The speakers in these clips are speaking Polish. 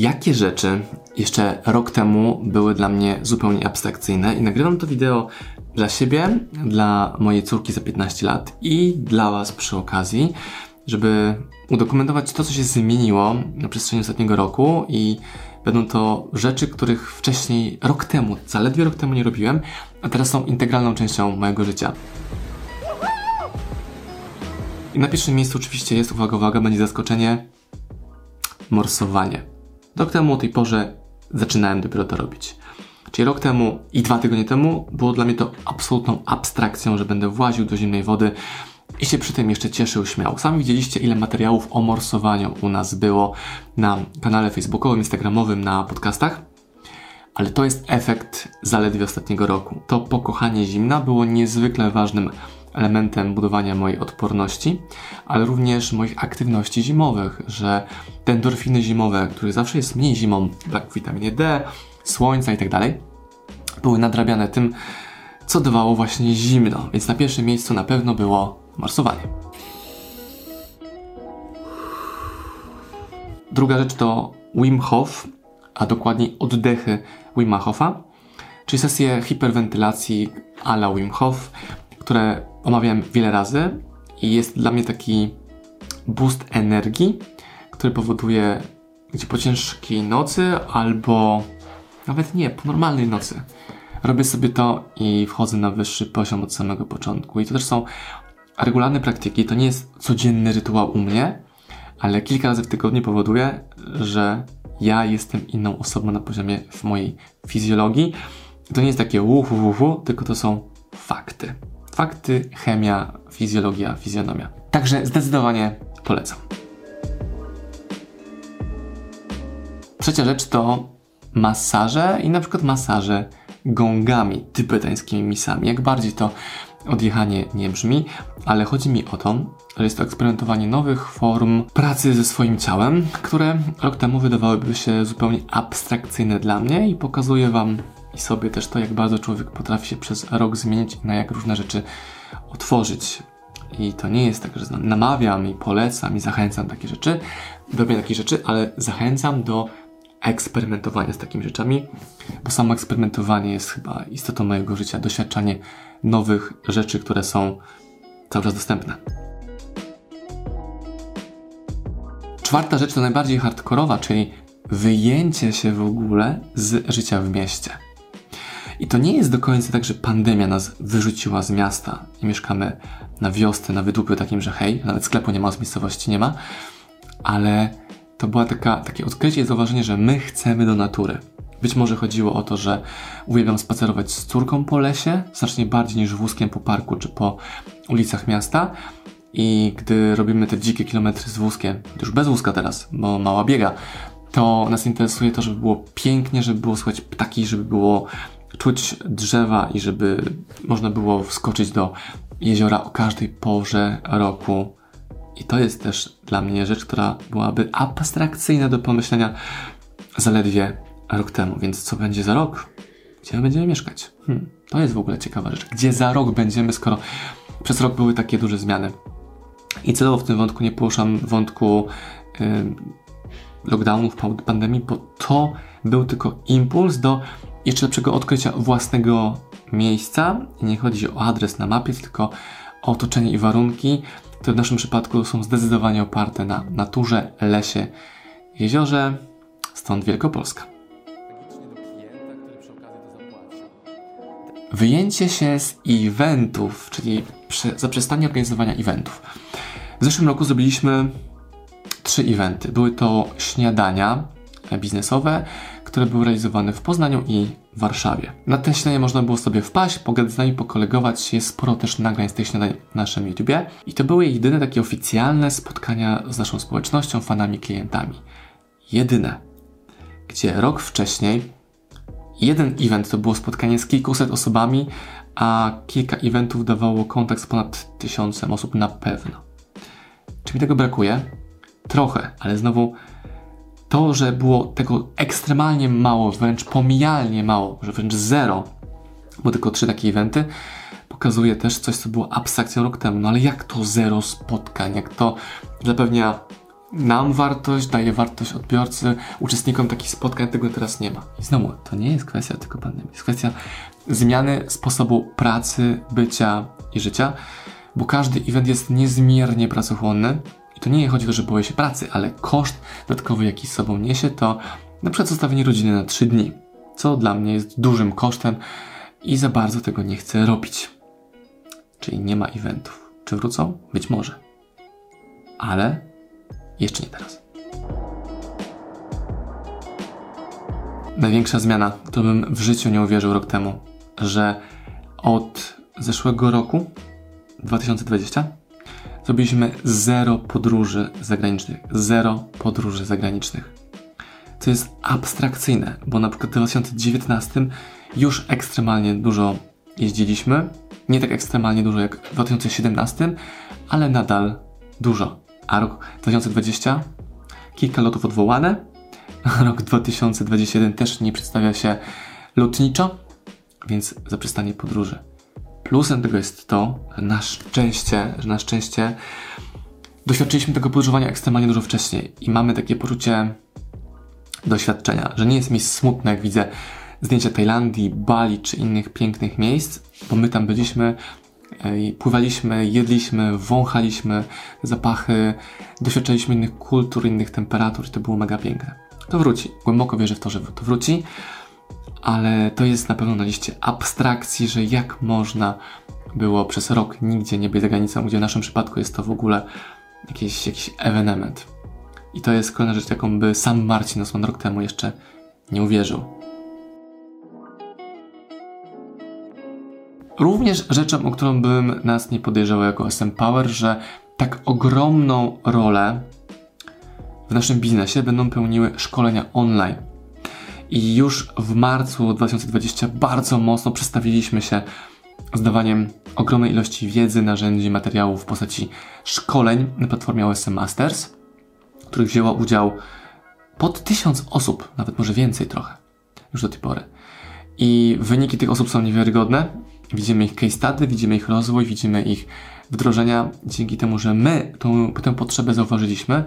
jakie rzeczy jeszcze rok temu były dla mnie zupełnie abstrakcyjne i nagrywam to wideo dla siebie, dla mojej córki za 15 lat i dla Was przy okazji, żeby udokumentować to, co się zmieniło na przestrzeni ostatniego roku i będą to rzeczy, których wcześniej rok temu, zaledwie rok temu nie robiłem, a teraz są integralną częścią mojego życia. I na pierwszym miejscu oczywiście jest, uwaga, uwaga, będzie zaskoczenie, morsowanie. Rok temu o tej porze zaczynałem dopiero to robić. Czyli rok temu i dwa tygodnie temu było dla mnie to absolutną abstrakcją, że będę właził do zimnej wody i się przy tym jeszcze cieszył, śmiał. Sami widzieliście, ile materiałów o morsowaniu u nas było na kanale facebookowym, instagramowym, na podcastach. Ale to jest efekt zaledwie ostatniego roku. To pokochanie zimna było niezwykle ważnym elementem budowania mojej odporności, ale również moich aktywności zimowych, że te endorfiny zimowe, które zawsze jest mniej zimą, brak witaminy D, słońca i tak były nadrabiane tym, co dawało właśnie zimno. Więc na pierwszym miejscu na pewno było morsowanie. Druga rzecz to Wim Hof, a dokładniej oddechy Wima Hofa, czyli sesje hiperwentylacji a la Wim Hof, które omawiałem wiele razy i jest dla mnie taki boost energii, który powoduje, gdzie po ciężkiej nocy albo nawet nie, po normalnej nocy robię sobie to i wchodzę na wyższy poziom od samego początku. I to też są regularne praktyki, to nie jest codzienny rytuał u mnie, ale kilka razy w tygodniu powoduje, że ja jestem inną osobą na poziomie w mojej fizjologii. To nie jest takie uhu, uhu, tylko to są fakty. Fakty, chemia, fizjologia, fizjonomia. Także zdecydowanie polecam. Trzecia rzecz to masaże i na przykład masaże gongami, tybetańskimi misami. Jak bardziej to odjechanie nie brzmi, ale chodzi mi o to, że jest to eksperymentowanie nowych form pracy ze swoim ciałem, które rok temu wydawałyby się zupełnie abstrakcyjne dla mnie i pokazuję Wam i sobie też to, jak bardzo człowiek potrafi się przez rok zmienić i na jak różne rzeczy otworzyć. I to nie jest tak, że namawiam i polecam i zachęcam takie rzeczy, do robienia takich rzeczy, ale zachęcam do eksperymentowania z takimi rzeczami, bo samo eksperymentowanie jest chyba istotą mojego życia, doświadczanie nowych rzeczy, które są cały czas dostępne. Czwarta rzecz to najbardziej hardkorowa, czyli wyjęcie się w ogóle z życia w mieście. I to nie jest do końca tak, że pandemia nas wyrzuciła z miasta i mieszkamy na wiosce, na wydłupiu takim, że hej, nawet sklepu nie ma, z miejscowości nie ma, ale to taka, takie odkrycie i zauważenie, że my chcemy do natury. Być może chodziło o to, że uwielbiam spacerować z córką po lesie, znacznie bardziej niż wózkiem po parku czy po ulicach miasta. I gdy robimy te dzikie kilometry z wózkiem, już bez wózka teraz, bo mała biega, to nas interesuje to, żeby było pięknie, żeby było słychać ptaki, żeby było czuć drzewa i żeby można było wskoczyć do jeziora o każdej porze roku. I to jest też dla mnie rzecz, która byłaby abstrakcyjna do pomyślenia zaledwie rok temu. Więc co będzie za rok? Gdzie będziemy mieszkać? Hmm, to jest w ogóle ciekawa rzecz. Gdzie za rok będziemy, skoro przez rok były takie duże zmiany? I celowo w tym wątku nie poruszam wątku yy, lockdownów, pandemii, bo to był tylko impuls do jeszcze lepszego odkrycia własnego miejsca. I nie chodzi o adres na mapie, tylko o otoczenie i warunki, które w naszym przypadku są zdecydowanie oparte na naturze, lesie, jeziorze, stąd Wielkopolska. Wyjęcie się z eventów, czyli zaprzestanie organizowania eventów. W zeszłym roku zrobiliśmy trzy eventy. Były to śniadania biznesowe, które były realizowane w Poznaniu i Warszawie. Na te śniadanie można było sobie wpaść, pogadać z nami, pokolegować się. Sporo też nagrań z tych śniadań na naszym YouTubie. I to były jedyne takie oficjalne spotkania z naszą społecznością, fanami, klientami. Jedyne. Gdzie rok wcześniej jeden event to było spotkanie z kilkuset osobami, a kilka eventów dawało kontakt z ponad tysiącem osób na pewno. Czy mi tego brakuje? Trochę, ale znowu to, że było tego ekstremalnie mało, wręcz pomijalnie mało, że wręcz zero, bo tylko trzy takie eventy, pokazuje też coś, co było abstrakcją rok temu. No ale jak to zero spotkań, jak to zapewnia nam wartość, daje wartość odbiorcy, uczestnikom takich spotkań, tego teraz nie ma. I znowu, to nie jest kwestia tylko pandemii, jest kwestia zmiany sposobu pracy, bycia i życia, bo każdy event jest niezmiernie pracochłonny to nie chodzi o to, że boję się pracy, ale koszt dodatkowy, jaki z sobą niesie, to na przykład zostawienie rodziny na 3 dni, co dla mnie jest dużym kosztem i za bardzo tego nie chcę robić. Czyli nie ma eventów. Czy wrócą? Być może. Ale jeszcze nie teraz. Największa zmiana, to bym w życiu nie uwierzył rok temu, że od zeszłego roku, 2020, zrobiliśmy zero podróży zagranicznych. Zero podróży zagranicznych. Co jest abstrakcyjne, bo na przykład w 2019 już ekstremalnie dużo jeździliśmy. Nie tak ekstremalnie dużo jak w 2017, ale nadal dużo. A rok 2020 kilka lotów odwołane. Rok 2021 też nie przedstawia się lotniczo, więc zaprzestanie podróży. Plusem tego jest to, że na szczęście, że na szczęście doświadczyliśmy tego podróżowania ekstremalnie dużo wcześniej i mamy takie poczucie doświadczenia, że nie jest mi smutne, jak widzę zdjęcia Tajlandii, Bali czy innych pięknych miejsc, bo my tam byliśmy, e, pływaliśmy, jedliśmy, wąchaliśmy zapachy, doświadczaliśmy innych kultur, innych temperatur i to było mega piękne. To wróci. Głęboko wierzę w to, że to wróci ale to jest na pewno na liście abstrakcji, że jak można było przez rok nigdzie nie być za granicą, gdzie w naszym przypadku jest to w ogóle jakiś, jakiś ewenement. I to jest kolejna rzecz, jaką by sam Marcin Osman rok temu jeszcze nie uwierzył. Również rzeczą, o którą bym nas nie podejrzewał jako SM Power, że tak ogromną rolę w naszym biznesie będą pełniły szkolenia online. I już w marcu 2020 bardzo mocno przestawiliśmy się z dawaniem ogromnej ilości wiedzy, narzędzi, materiałów w postaci szkoleń na platformie OSM Masters, w których wzięło udział pod tysiąc osób, nawet może więcej trochę, już do tej pory. I wyniki tych osób są niewiarygodne. Widzimy ich case study, widzimy ich rozwój, widzimy ich wdrożenia dzięki temu, że my tę potrzebę zauważyliśmy,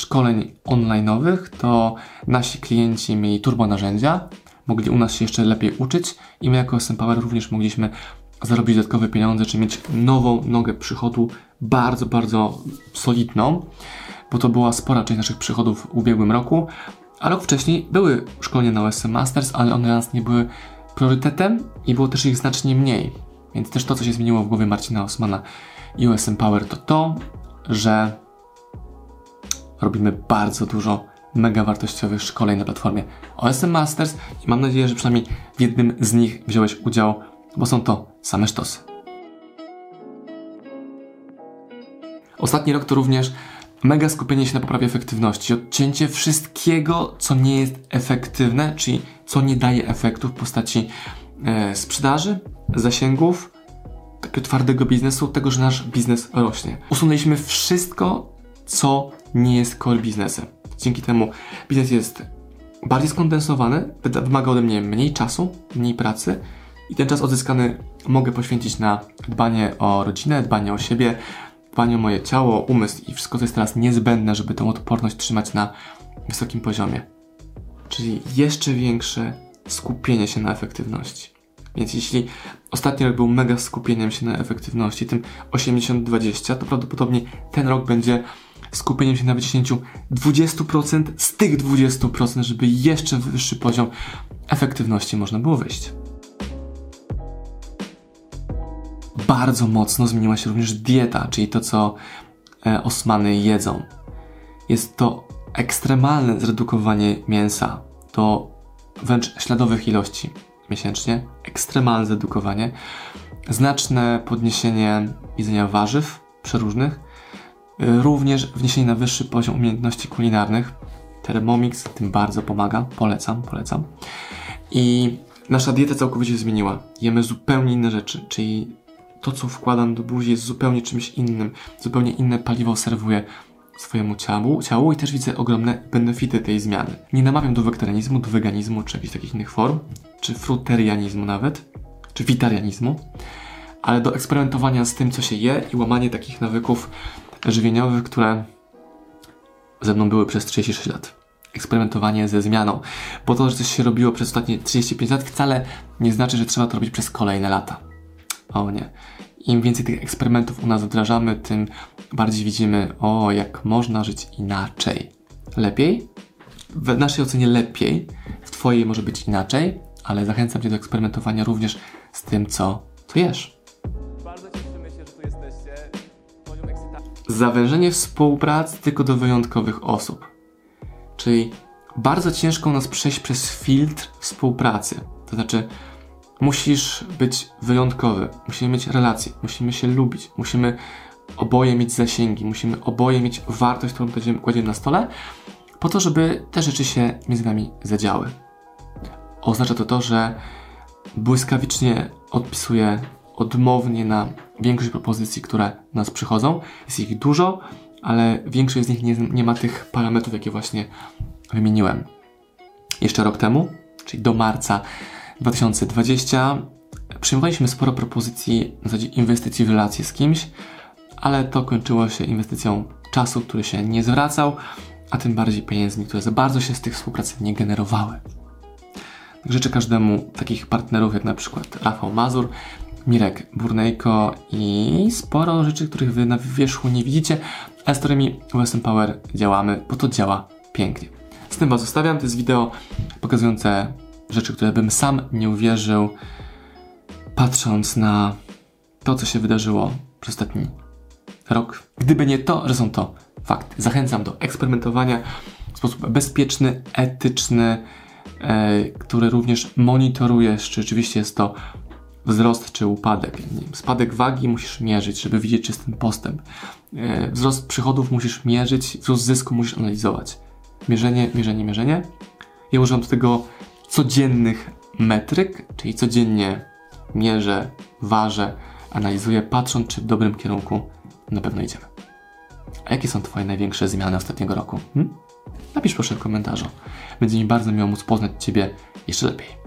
szkoleń online'owych, to nasi klienci mieli turbo narzędzia, mogli u nas się jeszcze lepiej uczyć i my jako Power również mogliśmy zarobić dodatkowe pieniądze, czy mieć nową nogę przychodu bardzo, bardzo solidną, bo to była spora część naszych przychodów w ubiegłym roku, a rok wcześniej były szkolenia na OSM Masters, ale one nas nie były priorytetem i było też ich znacznie mniej. Więc też to, co się zmieniło w głowie Marcina Osmana i OSM Power, to to, że robimy bardzo dużo mega wartościowych szkoleń na platformie OSM Masters i mam nadzieję, że przynajmniej w jednym z nich wziąłeś udział, bo są to same sztosy. Ostatni rok to również mega skupienie się na poprawie efektywności, odcięcie wszystkiego, co nie jest efektywne, czyli co nie daje efektu w postaci e, sprzedaży, zasięgów, takiego twardego biznesu, tego, że nasz biznes rośnie. Usunęliśmy wszystko, co nie jest core biznesem. Dzięki temu biznes jest bardziej skondensowany, wymaga ode mnie mniej czasu, mniej pracy i ten czas odzyskany mogę poświęcić na dbanie o rodzinę, dbanie o siebie, dbanie o moje ciało, umysł i wszystko, co jest teraz niezbędne, żeby tę odporność trzymać na wysokim poziomie. Czyli jeszcze większe skupienie się na efektywności. Więc jeśli ostatni rok był mega skupieniem się na efektywności, tym 80-20, to prawdopodobnie ten rok będzie skupieniem się na wyciśnięciu 20% z tych 20%, żeby jeszcze wyższy poziom efektywności można było wyjść. Bardzo mocno zmieniła się również dieta, czyli to, co e, Osmany jedzą. Jest to ekstremalne zredukowanie mięsa do wręcz śladowych ilości miesięcznie. Ekstremalne zredukowanie. Znaczne podniesienie jedzenia warzyw przeróżnych Również wniesienie na wyższy poziom umiejętności kulinarnych. Thermomix tym bardzo pomaga. Polecam, polecam. I nasza dieta całkowicie się zmieniła. Jemy zupełnie inne rzeczy, czyli to, co wkładam do buzi jest zupełnie czymś innym. Zupełnie inne paliwo serwuję swojemu ciału, ciału i też widzę ogromne benefity tej zmiany. Nie namawiam do wegetarianizmu, do weganizmu, czy jakichś takich innych form, czy fruterianizmu nawet, czy witarianizmu, ale do eksperymentowania z tym, co się je i łamanie takich nawyków żywieniowych, które ze mną były przez 36 lat. Eksperymentowanie ze zmianą. Bo to, że coś się robiło przez ostatnie 35 lat, wcale nie znaczy, że trzeba to robić przez kolejne lata. O nie. Im więcej tych eksperymentów u nas wdrażamy, tym bardziej widzimy, o, jak można żyć inaczej. Lepiej? W naszej ocenie lepiej, w Twojej może być inaczej, ale zachęcam Cię do eksperymentowania również z tym, co, co jesz. Zawężenie współpracy tylko do wyjątkowych osób. Czyli bardzo ciężko nas przejść przez filtr współpracy. To znaczy, musisz być wyjątkowy, musimy mieć relacje, musimy się lubić, musimy oboje mieć zasięgi, musimy oboje mieć wartość, którą kładziemy na stole, po to, żeby te rzeczy się między nami zadziały. Oznacza to to, że błyskawicznie odpisuję odmownie na większość propozycji, które nas przychodzą. Jest ich dużo, ale większość z nich nie, nie ma tych parametrów, jakie właśnie wymieniłem. Jeszcze rok temu, czyli do marca 2020, przyjmowaliśmy sporo propozycji na zasadzie inwestycji w relacje z kimś, ale to kończyło się inwestycją czasu, który się nie zwracał, a tym bardziej pieniędzmi, które za bardzo się z tych współpracy nie generowały. Życzę każdemu takich partnerów jak na przykład Rafał Mazur, Mirek Burnejko i sporo rzeczy, których wy na wierzchu nie widzicie, ale z którymi w SM Power działamy, bo to działa pięknie. Z tym was zostawiam. To jest wideo pokazujące rzeczy, które bym sam nie uwierzył, patrząc na to, co się wydarzyło przez ostatni rok. Gdyby nie to, że są to fakty. Zachęcam do eksperymentowania w sposób bezpieczny, etyczny, e, który również monitorujesz, czy rzeczywiście jest to wzrost czy upadek. Spadek wagi musisz mierzyć, żeby widzieć, czy jest ten postęp. E, wzrost przychodów musisz mierzyć, wzrost zysku musisz analizować. Mierzenie, mierzenie, mierzenie. Ja używam do tego codziennych metryk, czyli codziennie mierzę, ważę, analizuję, patrząc, czy w dobrym kierunku na pewno idziemy. A jakie są Twoje największe zmiany ostatniego roku? Hm? Napisz proszę w komentarzu. Będzie mi bardzo miło móc poznać Ciebie jeszcze lepiej.